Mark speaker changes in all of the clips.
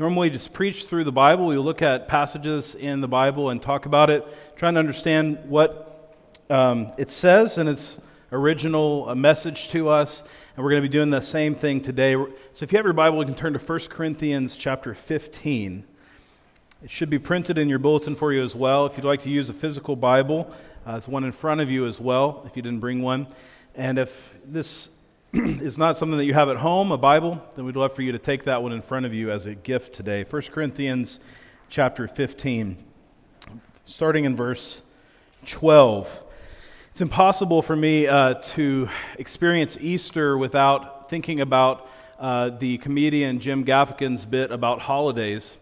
Speaker 1: Normally, just preach through the Bible. We look at passages in the Bible and talk about it, trying to understand what um, it says and its original uh, message to us. And we're going to be doing the same thing today. So, if you have your Bible, you can turn to 1 Corinthians chapter 15. It should be printed in your bulletin for you as well. If you'd like to use a physical Bible, uh, there's one in front of you as well, if you didn't bring one. And if this is not something that you have at home, a Bible, then we'd love for you to take that one in front of you as a gift today. 1 Corinthians chapter 15, starting in verse 12. It's impossible for me uh, to experience Easter without thinking about uh, the comedian Jim Gaffigan's bit about holidays.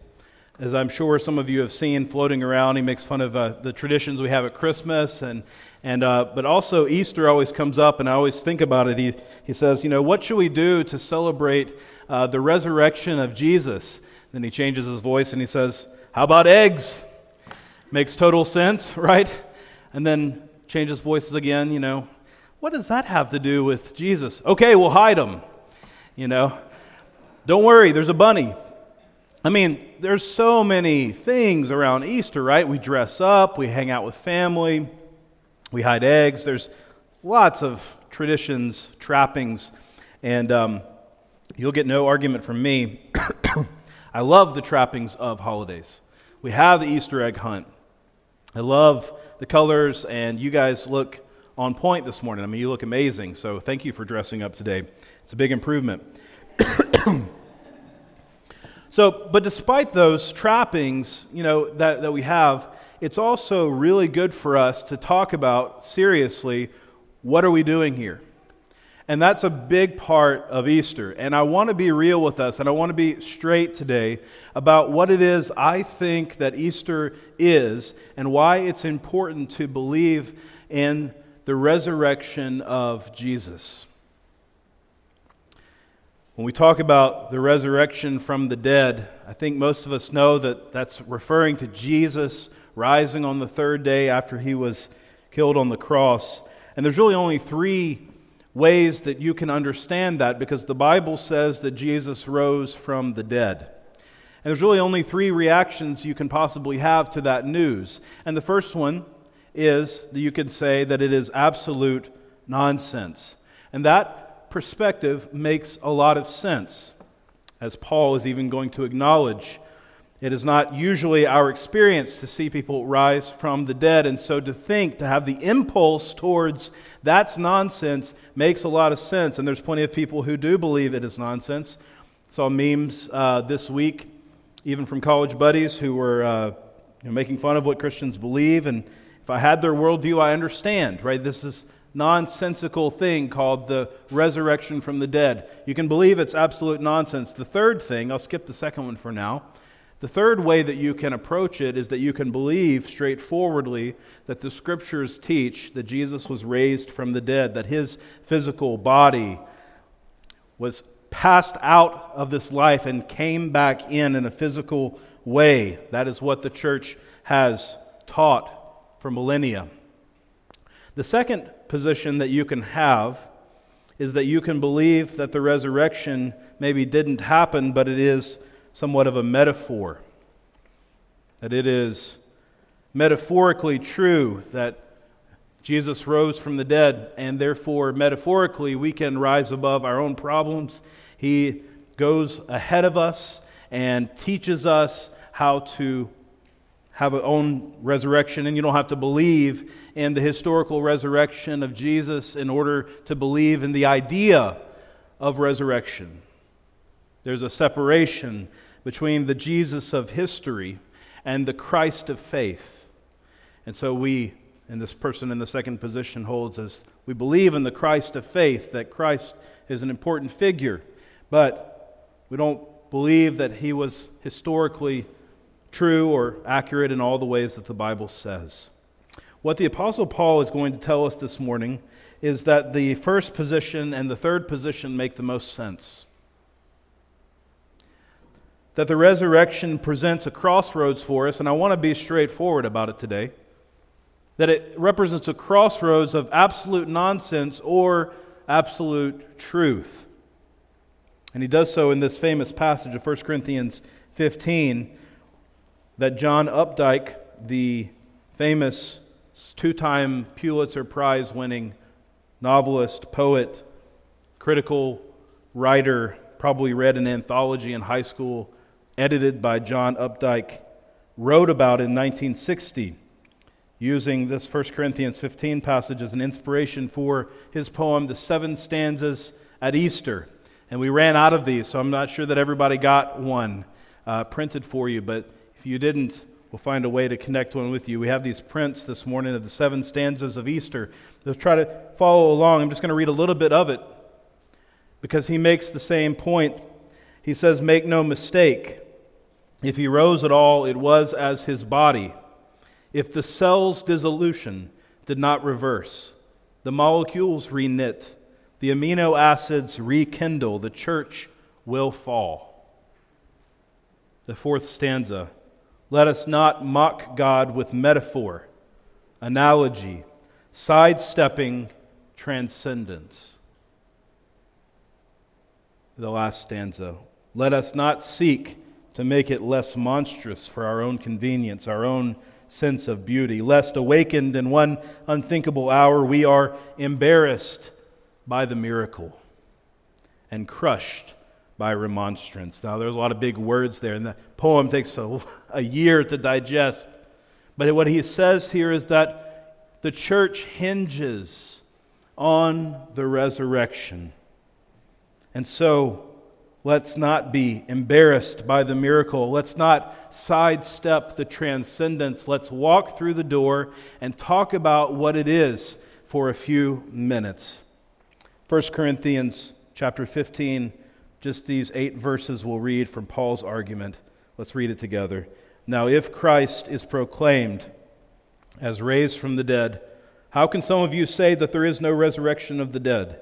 Speaker 1: As I'm sure some of you have seen floating around, he makes fun of uh, the traditions we have at Christmas and and, uh, but also, Easter always comes up, and I always think about it. He, he says, You know, what should we do to celebrate uh, the resurrection of Jesus? Then he changes his voice and he says, How about eggs? Makes total sense, right? And then changes voices again, you know. What does that have to do with Jesus? Okay, we'll hide them, you know. Don't worry, there's a bunny. I mean, there's so many things around Easter, right? We dress up, we hang out with family. We hide eggs. There's lots of traditions, trappings, and um, you'll get no argument from me. I love the trappings of holidays. We have the Easter egg hunt. I love the colors, and you guys look on point this morning. I mean, you look amazing, so thank you for dressing up today. It's a big improvement. so, but despite those trappings, you know, that, that we have, it's also really good for us to talk about seriously what are we doing here? And that's a big part of Easter. And I want to be real with us and I want to be straight today about what it is I think that Easter is and why it's important to believe in the resurrection of Jesus. When we talk about the resurrection from the dead, I think most of us know that that's referring to Jesus rising on the third day after he was killed on the cross. And there's really only three ways that you can understand that because the Bible says that Jesus rose from the dead. And there's really only three reactions you can possibly have to that news. And the first one is that you can say that it is absolute nonsense. And that perspective makes a lot of sense, as Paul is even going to acknowledge it is not usually our experience to see people rise from the dead, and so to think, to have the impulse towards that's nonsense makes a lot of sense. And there's plenty of people who do believe it is nonsense. Saw memes uh, this week, even from college buddies who were uh, you know, making fun of what Christians believe. And if I had their worldview, I understand, right? This is nonsensical thing called the resurrection from the dead. You can believe it's absolute nonsense. The third thing, I'll skip the second one for now the third way that you can approach it is that you can believe straightforwardly that the scriptures teach that Jesus was raised from the dead, that his physical body was passed out of this life and came back in in a physical way. That is what the church has taught for millennia. The second position that you can have is that you can believe that the resurrection maybe didn't happen, but it is somewhat of a metaphor. That it is metaphorically true that Jesus rose from the dead, and therefore, metaphorically, we can rise above our own problems. He goes ahead of us and teaches us how to have our own resurrection, and you don't have to believe in the historical resurrection of Jesus in order to believe in the idea of resurrection. There's a separation between the Jesus of history and the Christ of faith. And so we, and this person in the second position holds as we believe in the Christ of faith, that Christ is an important figure, but we don't believe that he was historically true or accurate in all the ways that the Bible says. What the Apostle Paul is going to tell us this morning is that the first position and the third position make the most sense that the resurrection presents a crossroads for us, and I want to be straightforward about it today. That it represents a crossroads of absolute nonsense or absolute truth. And he does so in this famous passage of 1 Corinthians 15 that John Updike, the famous two time Pulitzer Prize winning novelist, poet, critical writer, probably read an anthology in high school, edited by John Updike, wrote about in 1960, using this 1 Corinthians 15 passage as an inspiration for his poem, The Seven Stanzas at Easter. And we ran out of these, so I'm not sure that everybody got one uh, printed for you, but if you didn't, we'll find a way to connect one with you. We have these prints this morning of the seven stanzas of Easter. Let's try to follow along. I'm just going to read a little bit of it because he makes the same point. He says, Make no mistake. If he rose at all, it was as his body. If the cell's dissolution did not reverse, the molecules reknit, the amino acids rekindle, the church will fall. The fourth stanza let us not mock God with metaphor, analogy, sidestepping transcendence. The last stanza let us not seek to make it less monstrous for our own convenience, our own sense of beauty, lest awakened in one unthinkable hour we are embarrassed by the miracle and crushed by remonstrance. Now, there's a lot of big words there, and the poem takes a, a year to digest. But what he says here is that the church hinges on the resurrection. And so, let's not be embarrassed by the miracle. Let's not sidestep the transcendence. Let's walk through the door and talk about what it is for a few minutes. 1 Corinthians chapter 15 just these eight verses we'll read from Paul's argument. Let's read it together. Now, if Christ is proclaimed as raised from the dead, how can some of you say that there is no resurrection of the dead?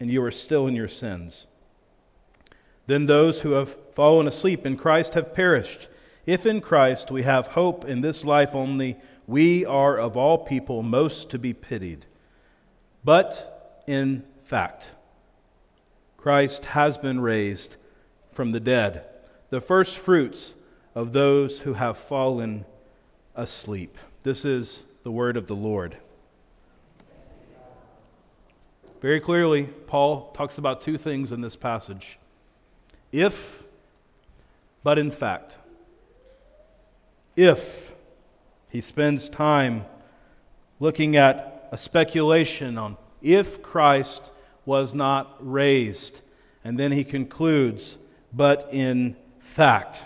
Speaker 1: and you are still in your sins. Then those who have fallen asleep in Christ have perished. If in Christ we have hope in this life only, we are of all people most to be pitied. But in fact, Christ has been raised from the dead, the first fruits of those who have fallen asleep. This is the word of the Lord. Very clearly, Paul talks about two things in this passage if, but in fact. If he spends time looking at a speculation on if Christ was not raised, and then he concludes but in fact,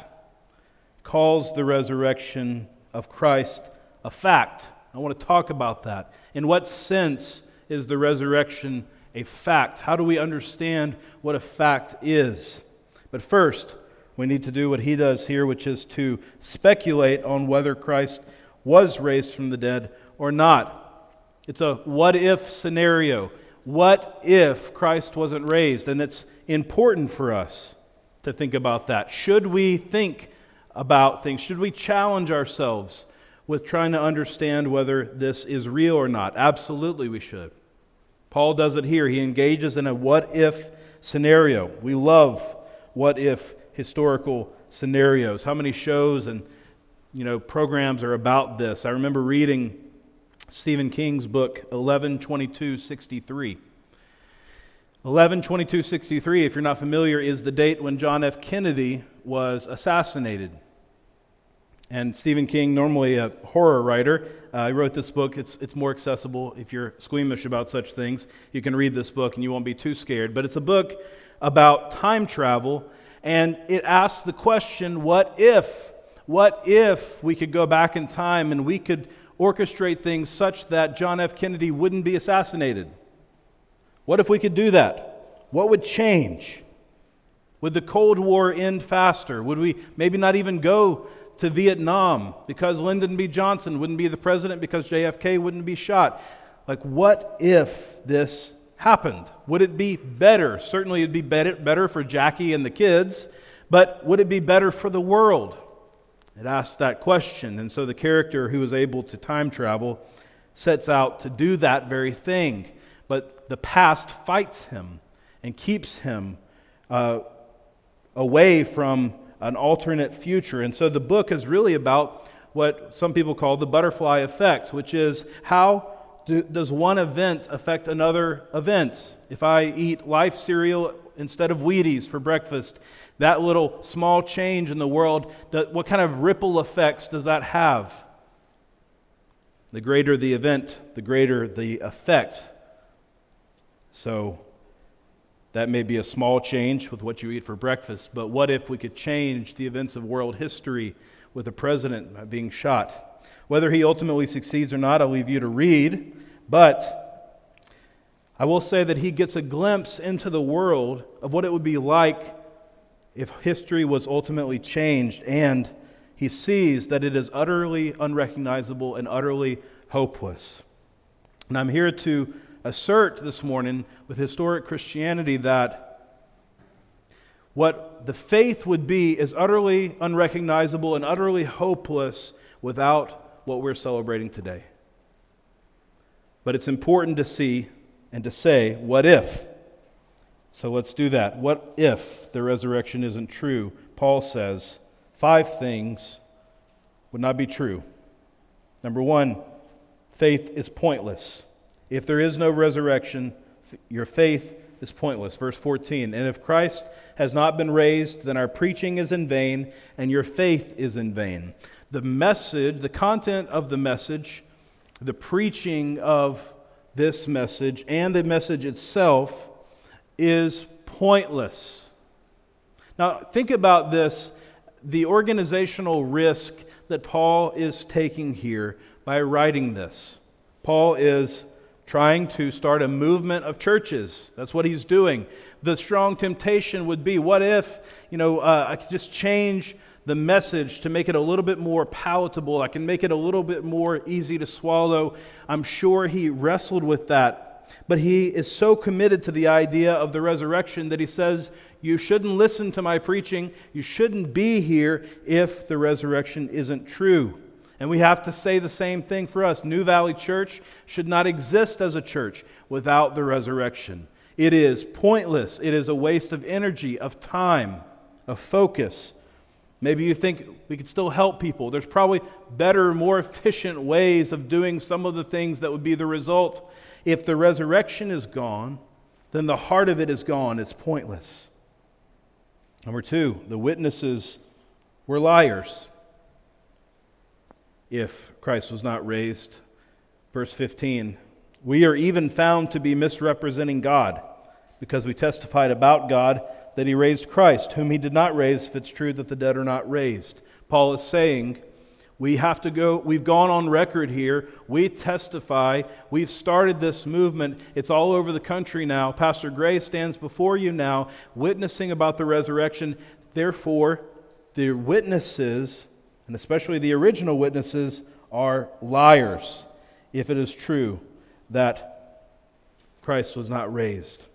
Speaker 1: calls the resurrection of Christ a fact. I want to talk about that. In what sense is the resurrection a fact? How do we understand what a fact is? But first, we need to do what he does here, which is to speculate on whether Christ was raised from the dead or not. It's a what if scenario. What if Christ wasn't raised? And it's important for us to think about that. Should we think about things? Should we challenge ourselves with trying to understand whether this is real or not? Absolutely, we should. Paul does it here. He engages in a what if scenario. We love what if historical scenarios. How many shows and you know programs are about this? I remember reading Stephen King's book 112263. 11 22 63, if you're not familiar, is the date when John F. Kennedy was assassinated. And Stephen King, normally a horror writer, uh, he wrote this book. It's, it's more accessible if you're squeamish about such things. You can read this book and you won't be too scared. But it's a book about time travel, and it asks the question what if? What if we could go back in time and we could orchestrate things such that John F. Kennedy wouldn't be assassinated? What if we could do that? What would change? Would the Cold War end faster? Would we maybe not even go to Vietnam because Lyndon B. Johnson wouldn't be the president because JFK wouldn't be shot. Like, what if this happened? Would it be better? Certainly, it'd be better for Jackie and the kids, but would it be better for the world? It asks that question. And so the character who is able to time travel sets out to do that very thing. But the past fights him and keeps him uh, away from an alternate future. And so the book is really about what some people call the butterfly effect, which is how do, does one event affect another event? If I eat life cereal instead of Wheaties for breakfast, that little small change in the world, what kind of ripple effects does that have? The greater the event, the greater the effect. So, that may be a small change with what you eat for breakfast, but what if we could change the events of world history with a president being shot? Whether he ultimately succeeds or not, I'll leave you to read. But I will say that he gets a glimpse into the world of what it would be like if history was ultimately changed, and he sees that it is utterly unrecognizable and utterly hopeless. And I'm here to assert this morning with historic Christianity that what the faith would be is utterly unrecognizable and utterly hopeless without what we're celebrating today. But it's important to see and to say, what if? So let's do that. What if the resurrection isn't true? Paul says five things would not be true. Number one, faith is pointless. If there is no resurrection, your faith is pointless. Verse 14 And if Christ has not been raised, then our preaching is in vain, and your faith is in vain. The message, the content of the message, the preaching of this message and the message itself is pointless. Now, think about this the organizational risk that Paul is taking here by writing this. Paul is trying to start a movement of churches. That's what he's doing. The strong temptation would be what if, you know, uh, I could just change the message to make it a little bit more palatable. I can make it a little bit more easy to swallow. I'm sure he wrestled with that. But he is so committed to the idea of the resurrection that he says, You shouldn't listen to my preaching. You shouldn't be here if the resurrection isn't true. And we have to say the same thing for us. New Valley Church should not exist as a church without the resurrection. It is pointless, it is a waste of energy, of time, of focus. Maybe you think we could still help people. There's probably better, more efficient ways of doing some of the things that would be the result. If the resurrection is gone, then the heart of it is gone. It's pointless. Number two, the witnesses were liars if Christ was not raised. Verse 15 We are even found to be misrepresenting God because we testified about God that he raised Christ, whom he did not raise, if it's true that the dead are not raised. Paul is saying, we have to go, we've gone on record here. We testify. We've started this movement. It's all over the country now. Pastor Gray stands before you now, witnessing about the resurrection. Therefore, the witnesses, and especially the original witnesses, are liars if it is true that Christ was not raised.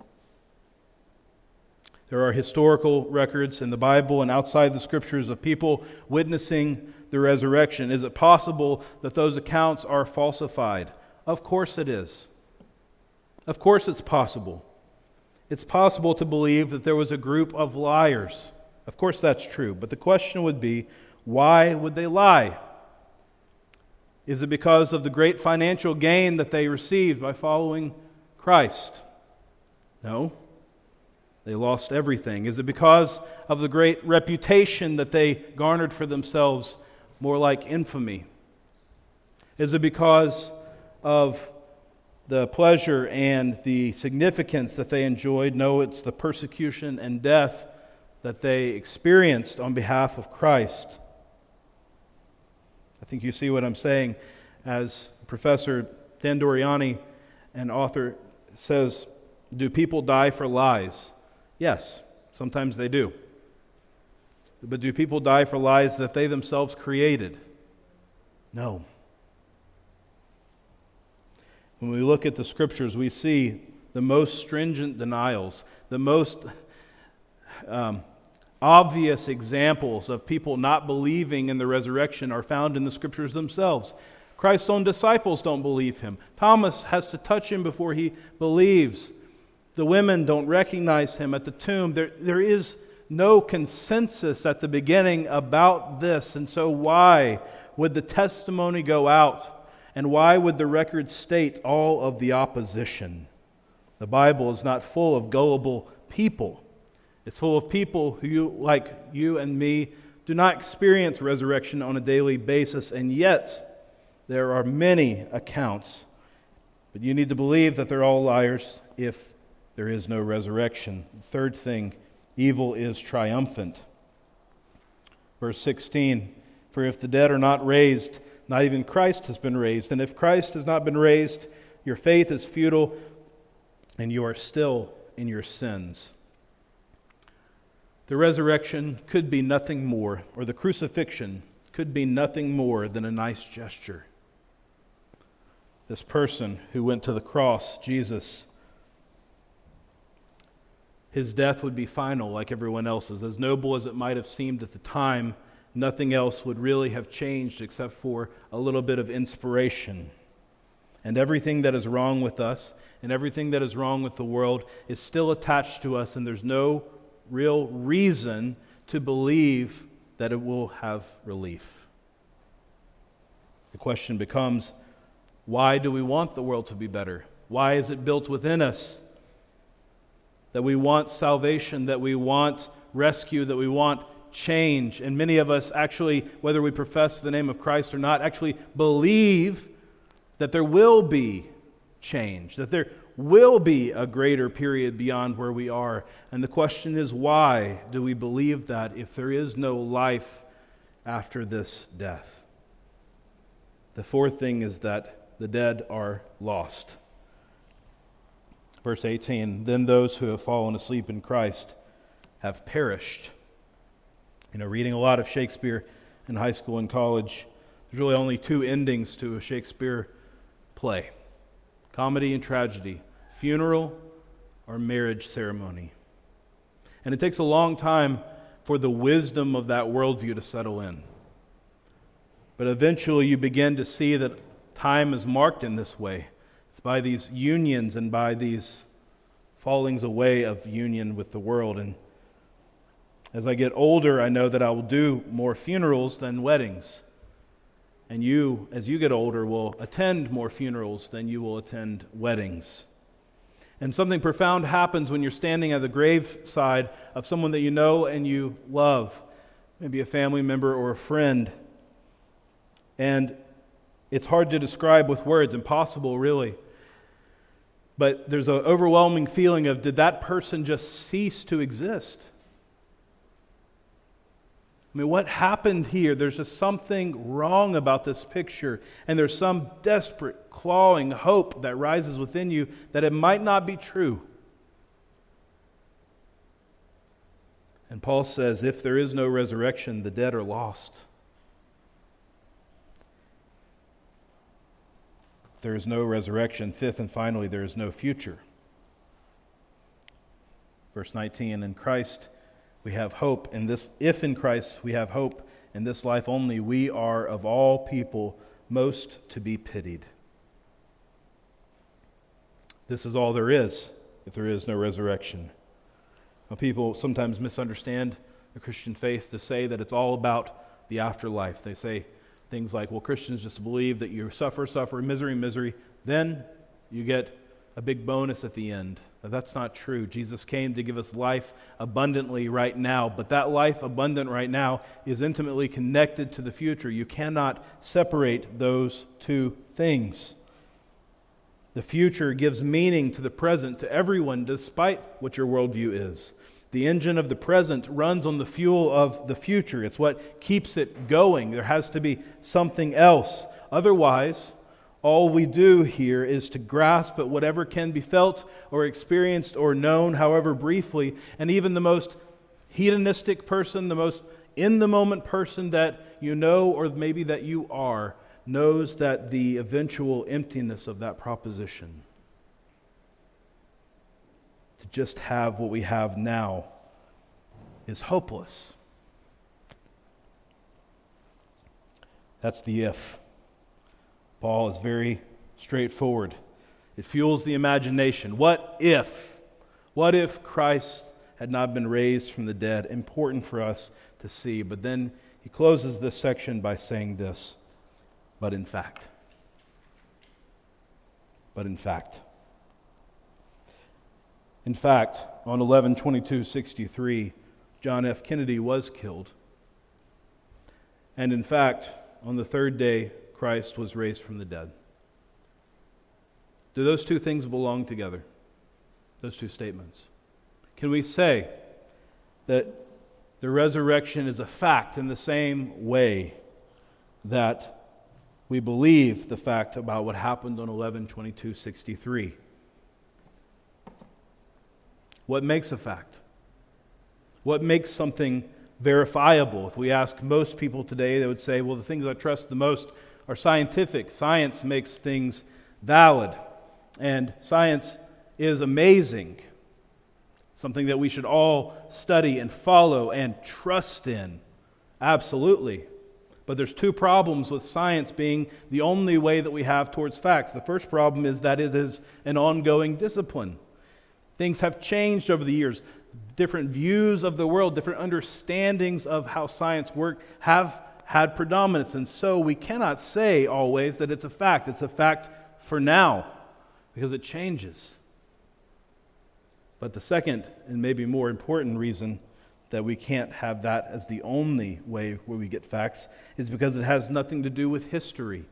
Speaker 1: There are historical records in the Bible and outside the scriptures of people witnessing the resurrection. Is it possible that those accounts are falsified? Of course it is. Of course it's possible. It's possible to believe that there was a group of liars. Of course that's true. But the question would be why would they lie? Is it because of the great financial gain that they received by following Christ? No. They lost everything. Is it because of the great reputation that they garnered for themselves, more like infamy? Is it because of the pleasure and the significance that they enjoyed? No, it's the persecution and death that they experienced on behalf of Christ. Think you see what I'm saying as Professor Dan Doriani, an author, says Do people die for lies? Yes, sometimes they do. But do people die for lies that they themselves created? No. When we look at the scriptures, we see the most stringent denials, the most um, obvious examples of people not believing in the resurrection are found in the scriptures themselves. Christ's own disciples don't believe him. Thomas has to touch him before he believes. The women don't recognize him at the tomb. There, there is no consensus at the beginning about this. And so, why would the testimony go out? And why would the record state all of the opposition? The Bible is not full of gullible people. It's full of people who, like you and me, do not experience resurrection on a daily basis, and yet there are many accounts. But you need to believe that they're all liars if there is no resurrection. The third thing evil is triumphant. Verse 16 For if the dead are not raised, not even Christ has been raised. And if Christ has not been raised, your faith is futile, and you are still in your sins. The resurrection could be nothing more, or the crucifixion could be nothing more than a nice gesture. This person who went to the cross, Jesus, his death would be final like everyone else's. As noble as it might have seemed at the time, nothing else would really have changed except for a little bit of inspiration. And everything that is wrong with us and everything that is wrong with the world is still attached to us, and there's no real reason to believe that it will have relief. The question becomes why do we want the world to be better? Why is it built within us? That we want salvation, that we want rescue, that we want change. And many of us actually, whether we profess the name of Christ or not, actually believe that there will be change, that there will be a greater period beyond where we are. And the question is, why do we believe that if there is no life after this death? The fourth thing is that the dead are lost. Verse 18 Then those who have fallen asleep in Christ have perished. You know, reading a lot of Shakespeare in high school and college, there's really only two endings to a Shakespeare play comedy and tragedy, funeral or marriage ceremony. And it takes a long time for the wisdom of that worldview to settle in. But eventually you begin to see that time is marked in this way. It's by these unions and by these fallings away of union with the world. And as I get older, I know that I will do more funerals than weddings. And you, as you get older, will attend more funerals than you will attend weddings. And something profound happens when you're standing at the graveside of someone that you know and you love, maybe a family member or a friend. And it's hard to describe with words, impossible, really. But there's an overwhelming feeling of did that person just cease to exist? I mean, what happened here? There's just something wrong about this picture, and there's some desperate, clawing hope that rises within you that it might not be true. And Paul says if there is no resurrection, the dead are lost. If there is no resurrection, fifth and finally, there is no future. Verse 19 In Christ, we have hope in this, if in Christ we have hope in this life only, we are of all people most to be pitied. This is all there is if there is no resurrection. Now, people sometimes misunderstand the Christian faith to say that it's all about the afterlife. They say things like, well, Christians just believe that you suffer, suffer, misery, misery, then you get a big bonus at the end. That's not true. Jesus came to give us life abundantly right now, but that life abundant right now is intimately connected to the future. You cannot separate those two things. The future gives meaning to the present to everyone, despite what your worldview is. The engine of the present runs on the fuel of the future. It's what keeps it going. There has to be something else. Otherwise, all we do here is to grasp at whatever can be felt or experienced or known, however briefly, and even the most hedonistic person, the most in the moment person that you know or maybe that you are knows that the eventual emptiness of that proposition to just have what we have now is hopeless. That's the if. Paul is very straightforward. It fuels the imagination. What if? What if Christ had not been raised from the dead? Important for us to see. But then he closes this section by saying this but in fact. But in fact. In fact, on 11 22 63, John F. Kennedy was killed. And in fact, on the third day, Christ was raised from the dead. Do those two things belong together? Those two statements. Can we say that the resurrection is a fact in the same way that we believe the fact about what happened on 11 22 63? What makes a fact? What makes something verifiable? If we ask most people today, they would say, well, the things I trust the most are scientific. Science makes things valid. And science is amazing, something that we should all study and follow and trust in. Absolutely. But there's two problems with science being the only way that we have towards facts. The first problem is that it is an ongoing discipline. Things have changed over the years. Different views of the world, different understandings of how science works have had predominance. And so we cannot say always that it's a fact. It's a fact for now because it changes. But the second and maybe more important reason that we can't have that as the only way where we get facts is because it has nothing to do with history.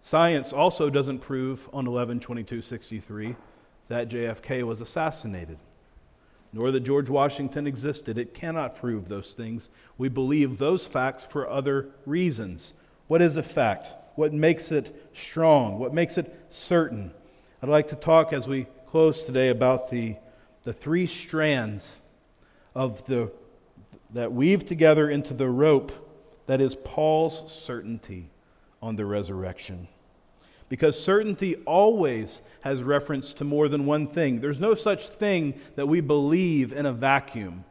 Speaker 1: Science also doesn't prove on 11 22 63 that JFK was assassinated, nor that George Washington existed. It cannot prove those things. We believe those facts for other reasons. What is a fact? What makes it strong? What makes it certain? I'd like to talk as we close today about the, the three strands of the that weave together into the rope that is Paul's certainty on the resurrection because certainty always has reference to more than one thing. There's no such thing that we believe in a vacuum.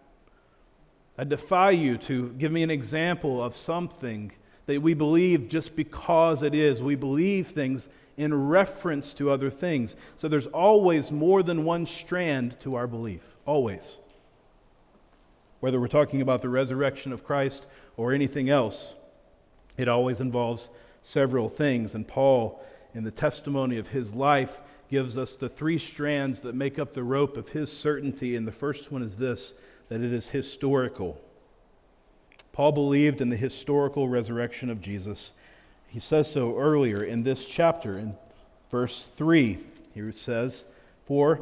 Speaker 1: I defy you to give me an example of something that we believe just because it is. We believe things in reference to other things. So there's always more than one strand to our belief. Always. Whether we're talking about the resurrection of Christ or anything else, it always involves several things. And Paul in the testimony of his life gives us the three strands that make up the rope of his certainty. And the first one is this that it is historical. Paul believed in the historical resurrection of Jesus. He says so earlier in this chapter, in verse 3. Here it says, For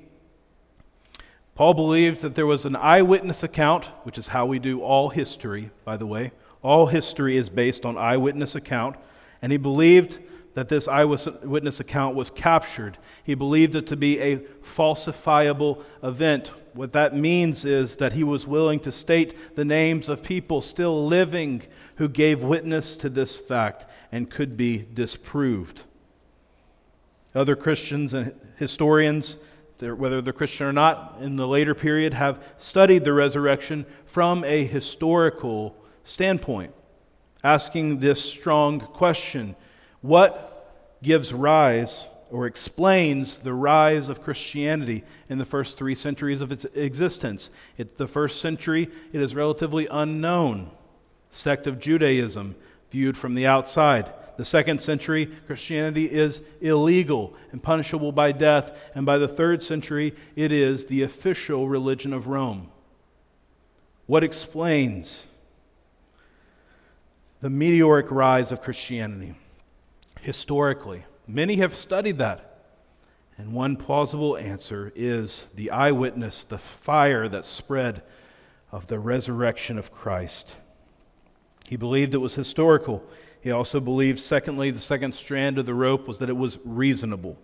Speaker 1: Paul believed that there was an eyewitness account, which is how we do all history, by the way. All history is based on eyewitness account. And he believed that this eyewitness account was captured. He believed it to be a falsifiable event. What that means is that he was willing to state the names of people still living who gave witness to this fact and could be disproved. Other Christians and historians whether they're Christian or not, in the later period, have studied the resurrection from a historical standpoint, asking this strong question What gives rise or explains the rise of Christianity in the first three centuries of its existence? It, the first century, it is relatively unknown. Sect of Judaism, viewed from the outside. The second century, Christianity is illegal and punishable by death. And by the third century, it is the official religion of Rome. What explains the meteoric rise of Christianity historically? Many have studied that. And one plausible answer is the eyewitness, the fire that spread of the resurrection of Christ. He believed it was historical. He also believed, secondly, the second strand of the rope was that it was reasonable.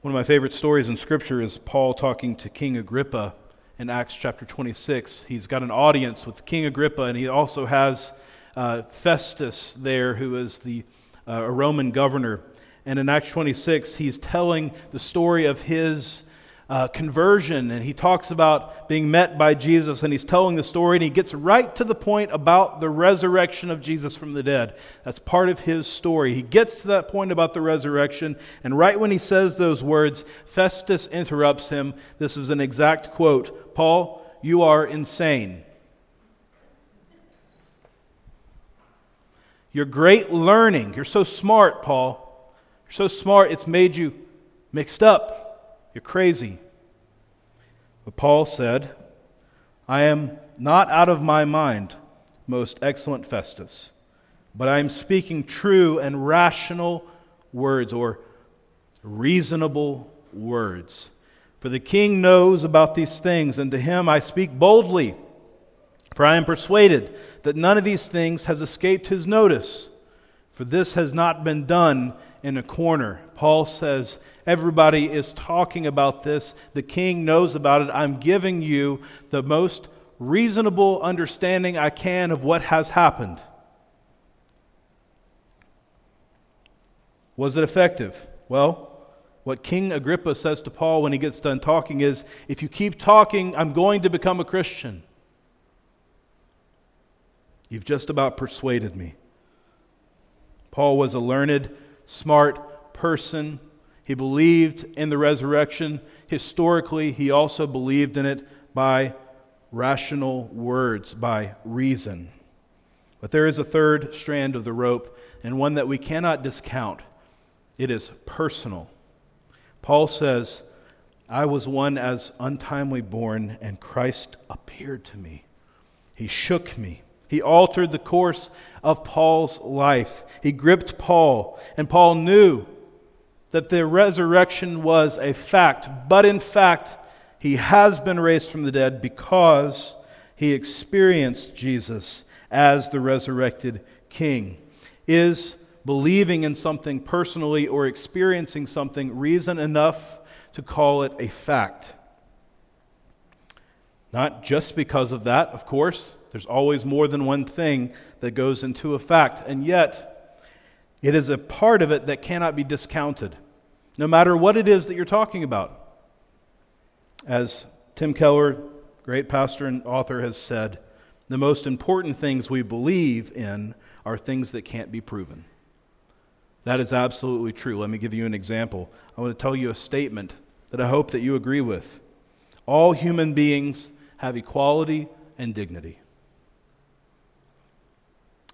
Speaker 1: One of my favorite stories in Scripture is Paul talking to King Agrippa in Acts chapter 26. He's got an audience with King Agrippa, and he also has uh, Festus there, who is the, uh, a Roman governor. And in Acts 26, he's telling the story of his uh, conversion, and he talks about being met by Jesus, and he's telling the story, and he gets right to the point about the resurrection of Jesus from the dead. That's part of his story. He gets to that point about the resurrection, and right when he says those words, Festus interrupts him. This is an exact quote Paul, you are insane. Your great learning, you're so smart, Paul. You're so smart, it's made you mixed up. You're crazy. But Paul said, I am not out of my mind, most excellent Festus, but I am speaking true and rational words or reasonable words. For the king knows about these things, and to him I speak boldly. For I am persuaded that none of these things has escaped his notice, for this has not been done in a corner. Paul says, Everybody is talking about this. The king knows about it. I'm giving you the most reasonable understanding I can of what has happened. Was it effective? Well, what King Agrippa says to Paul when he gets done talking is if you keep talking, I'm going to become a Christian. You've just about persuaded me. Paul was a learned, smart person he believed in the resurrection. Historically, he also believed in it by rational words, by reason. But there is a third strand of the rope, and one that we cannot discount. It is personal. Paul says, I was one as untimely born, and Christ appeared to me. He shook me. He altered the course of Paul's life. He gripped Paul, and Paul knew that the resurrection was a fact, but in fact, he has been raised from the dead because he experienced Jesus as the resurrected king. Is believing in something personally or experiencing something reason enough to call it a fact? Not just because of that, of course. There's always more than one thing that goes into a fact. And yet, it is a part of it that cannot be discounted, no matter what it is that you're talking about. As Tim Keller, great pastor and author, has said, the most important things we believe in are things that can't be proven. That is absolutely true. Let me give you an example. I want to tell you a statement that I hope that you agree with. All human beings have equality and dignity.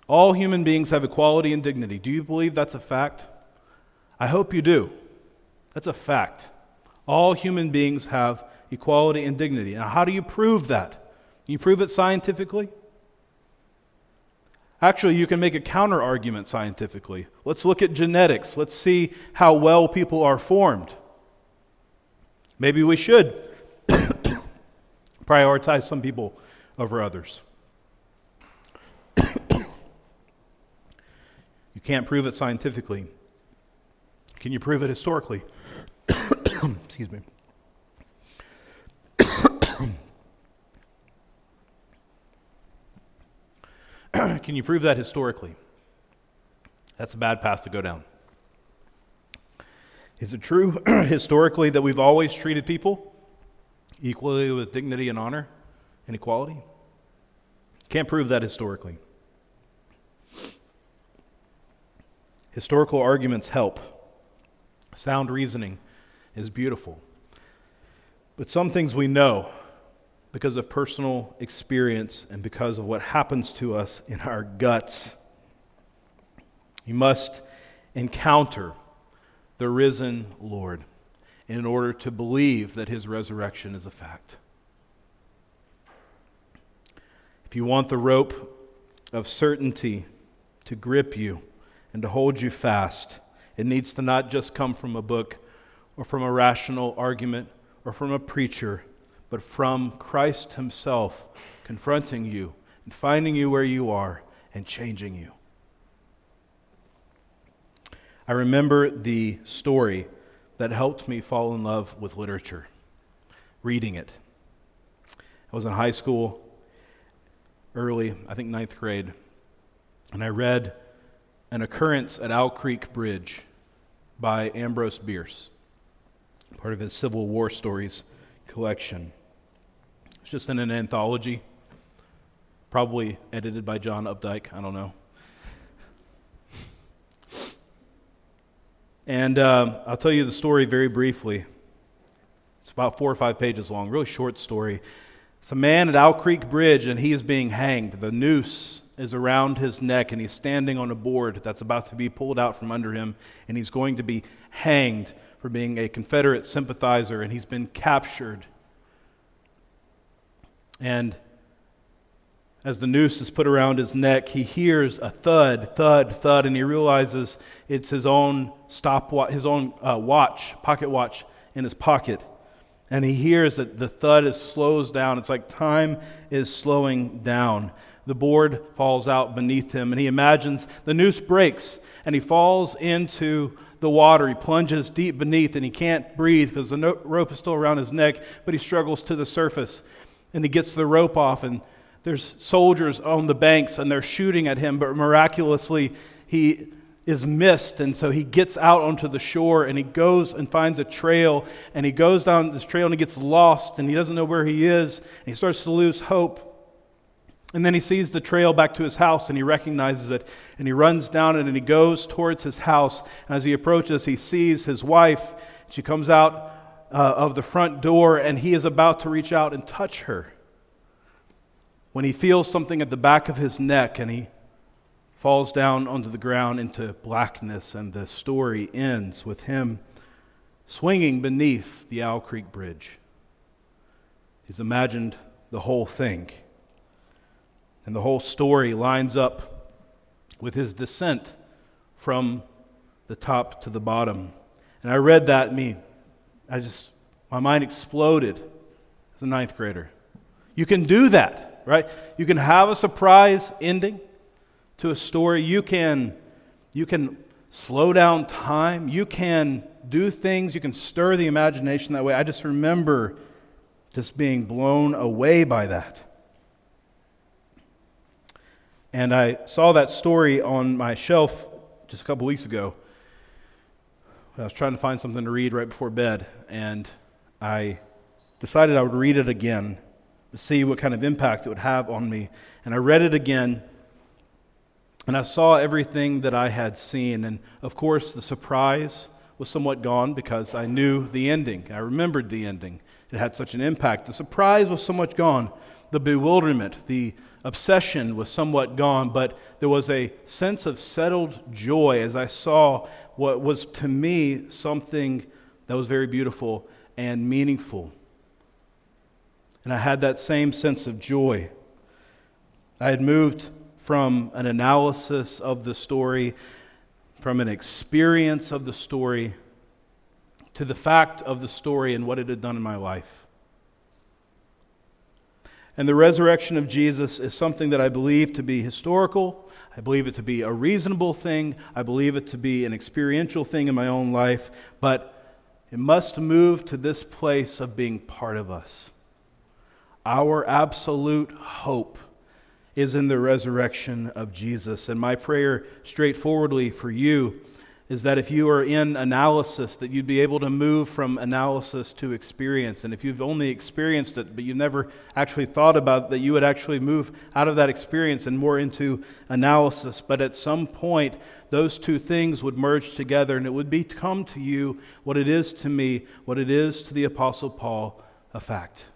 Speaker 1: All human beings have equality and dignity. Do you believe that's a fact? I hope you do. That's a fact. All human beings have equality and dignity. Now, how do you prove that? You prove it scientifically? Actually, you can make a counter argument scientifically. Let's look at genetics. Let's see how well people are formed. Maybe we should prioritize some people over others. Can't prove it scientifically. Can you prove it historically? Excuse me. Can you prove that historically? That's a bad path to go down. Is it true historically that we've always treated people equally with dignity and honor and equality? Can't prove that historically. Historical arguments help. Sound reasoning is beautiful. But some things we know because of personal experience and because of what happens to us in our guts. You must encounter the risen Lord in order to believe that his resurrection is a fact. If you want the rope of certainty to grip you, and to hold you fast, it needs to not just come from a book or from a rational argument or from a preacher, but from Christ Himself confronting you and finding you where you are and changing you. I remember the story that helped me fall in love with literature, reading it. I was in high school, early, I think ninth grade, and I read An Occurrence at Owl Creek Bridge by Ambrose Bierce, part of his Civil War Stories collection. It's just in an anthology, probably edited by John Updike, I don't know. And uh, I'll tell you the story very briefly. It's about four or five pages long, really short story. It's a man at Owl Creek Bridge, and he is being hanged. The noose is around his neck, and he's standing on a board that's about to be pulled out from under him, and he's going to be hanged for being a Confederate sympathizer, and he's been captured. And as the noose is put around his neck, he hears a thud, thud, thud, and he realizes it's his own stopwatch, his own uh, watch, pocket watch in his pocket. And he hears that the thud is slows down. It's like time is slowing down. The board falls out beneath him, and he imagines the noose breaks, and he falls into the water. He plunges deep beneath, and he can't breathe because the rope is still around his neck, but he struggles to the surface. And he gets the rope off, and there's soldiers on the banks and they're shooting at him, but miraculously he is missed. And so he gets out onto the shore and he goes and finds a trail. And he goes down this trail and he gets lost and he doesn't know where he is. And he starts to lose hope. And then he sees the trail back to his house and he recognizes it and he runs down it and he goes towards his house. And as he approaches, he sees his wife. She comes out uh, of the front door and he is about to reach out and touch her when he feels something at the back of his neck and he falls down onto the ground into blackness, and the story ends with him swinging beneath the Owl Creek Bridge. He's imagined the whole thing. And the whole story lines up with his descent from the top to the bottom. And I read that, me, I just, my mind exploded as a ninth grader. You can do that right? You can have a surprise ending to a story. You can, you can slow down time. You can do things. You can stir the imagination that way. I just remember just being blown away by that. And I saw that story on my shelf just a couple weeks ago. I was trying to find something to read right before bed, and I decided I would read it again to see what kind of impact it would have on me. And I read it again, and I saw everything that I had seen. And of course, the surprise was somewhat gone because I knew the ending. I remembered the ending. It had such an impact. The surprise was so much gone. The bewilderment, the obsession was somewhat gone, but there was a sense of settled joy as I saw what was to me something that was very beautiful and meaningful. And I had that same sense of joy. I had moved from an analysis of the story, from an experience of the story, to the fact of the story and what it had done in my life. And the resurrection of Jesus is something that I believe to be historical. I believe it to be a reasonable thing. I believe it to be an experiential thing in my own life. But it must move to this place of being part of us. Our absolute hope is in the resurrection of Jesus. And my prayer, straightforwardly for you, is that if you are in analysis, that you'd be able to move from analysis to experience. And if you've only experienced it, but you've never actually thought about it, that you would actually move out of that experience and more into analysis. But at some point, those two things would merge together, and it would become to you what it is to me, what it is to the Apostle Paul, a fact.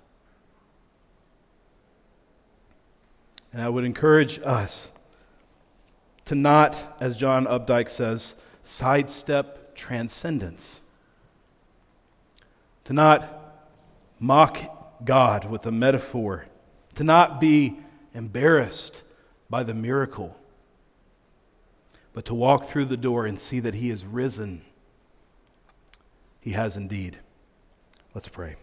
Speaker 1: And I would encourage us to not, as John Updike says, sidestep transcendence. To not mock God with a metaphor. To not be embarrassed by the miracle, but to walk through the door and see that he is risen. He has indeed. Let's pray.